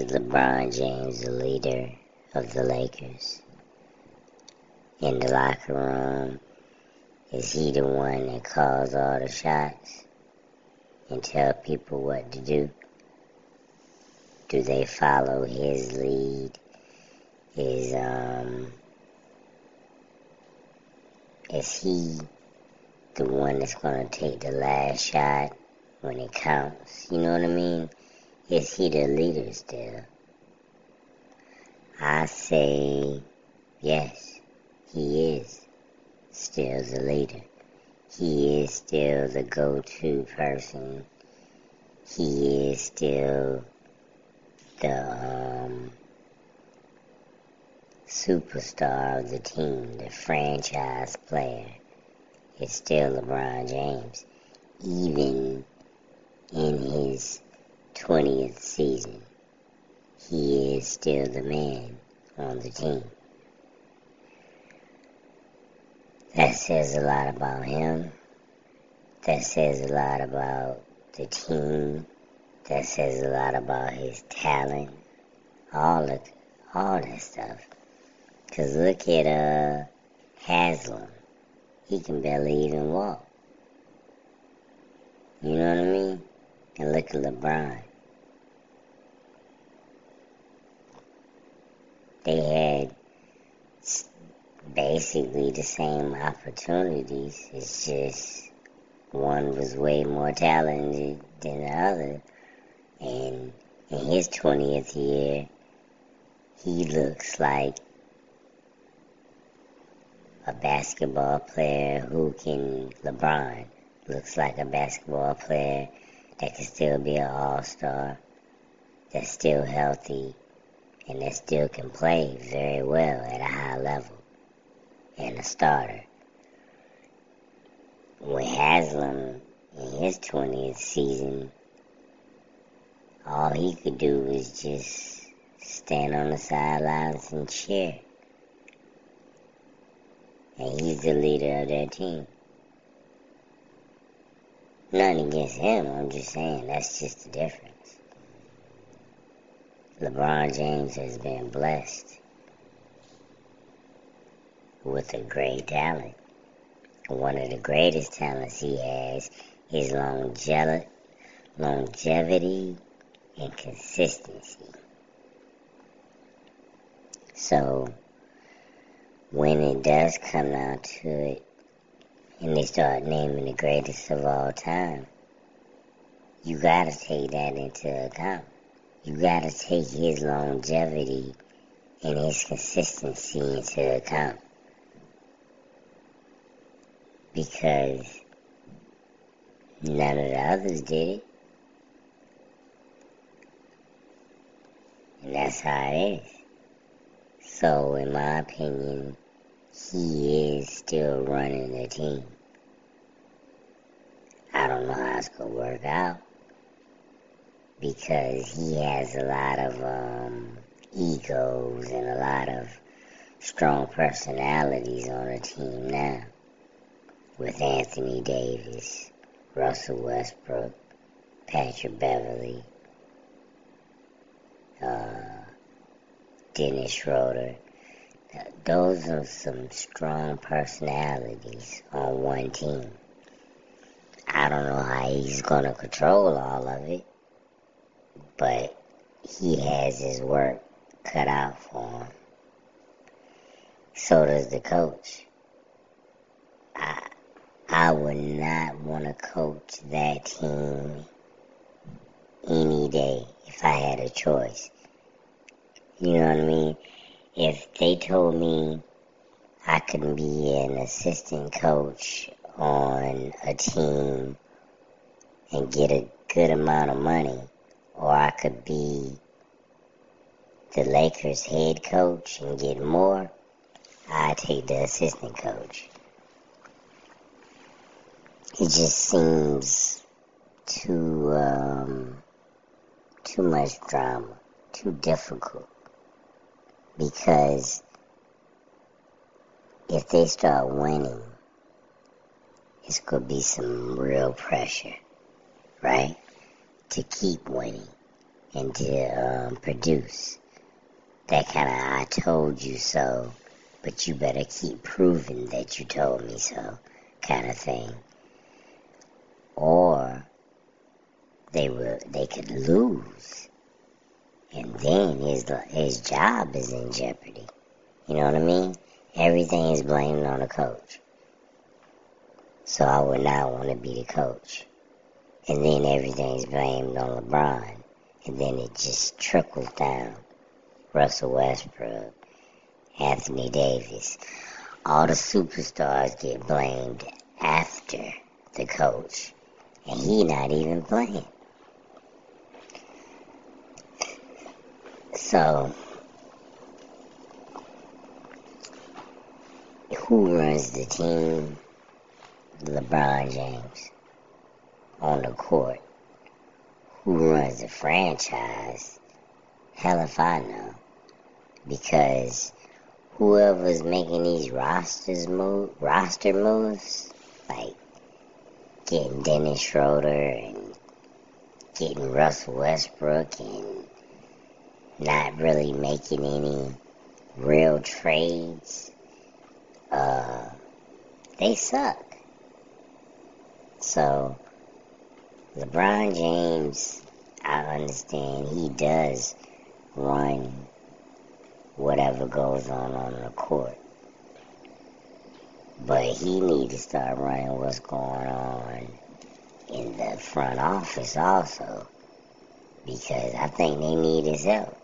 Is LeBron James the leader of the Lakers? In the locker room, is he the one that calls all the shots and tell people what to do? Do they follow his lead? Is um is he the one that's gonna take the last shot when it counts? You know what I mean? Is he the leader still? I say yes, he is still the leader. He is still the go-to person. He is still the um, superstar of the team, the franchise player. It's still LeBron James, even in his 20th season. He is still the man on the team. That says a lot about him. That says a lot about the team. That says a lot about his talent. All of all that stuff. Cause look at uh Haslem. He can barely even walk. You know what I mean? And look at LeBron. They had basically the same opportunities. It's just one was way more talented than the other. And in his 20th year, he looks like a basketball player who can, LeBron looks like a basketball player that can still be an all star, that's still healthy, and that still can play very well at a high level and a starter. With Haslem in his 20th season, all he could do was just stand on the sidelines and cheer. And he's the leader of their team. Nothing against him, I'm just saying that's just the difference. LeBron James has been blessed with a great talent. One of the greatest talents he has is longevity, longevity and consistency. So, when it does come down to it, and they start naming the greatest of all time, you gotta take that into account. You gotta take his longevity and his consistency into account because none of the others did it. And that's how it is. So, in my opinion, he is still running the team. I don't know how it's going to work out because he has a lot of um, egos and a lot of strong personalities on the team now with Anthony Davis, Russell Westbrook, Patrick Beverley, uh, Dennis Schroeder. Those are some strong personalities on one team. I don't know how he's going to control all of it, but he has his work cut out for him. So does the coach. I, I would not want to coach that team any day if I had a choice. You know what I mean? If they told me I could be an assistant coach on a team and get a good amount of money, could be the Lakers head coach and get more, I take the assistant coach it just seems too um, too much drama, too difficult. Because if they start winning, it's gonna be some real pressure, right? To keep winning. And to um, produce. That kind of I told you so, but you better keep proving that you told me so kind of thing. Or they will they could lose. And then his his job is in jeopardy. You know what I mean? Everything is blamed on the coach. So I would not want to be the coach. And then everything's blamed on LeBron. And then it just trickles down. Russell Westbrook, Anthony Davis. All the superstars get blamed after the coach. And he not even playing. So, who runs the team? LeBron James on the court. Who a franchise? Hell if I know. Because whoever's making these rosters move, roster moves, like getting Dennis Schroeder and getting Russell Westbrook and not really making any real trades, uh, they suck. So, LeBron James, I understand he does run whatever goes on on the court. But he need to start running what's going on in the front office also. Because I think they need his help.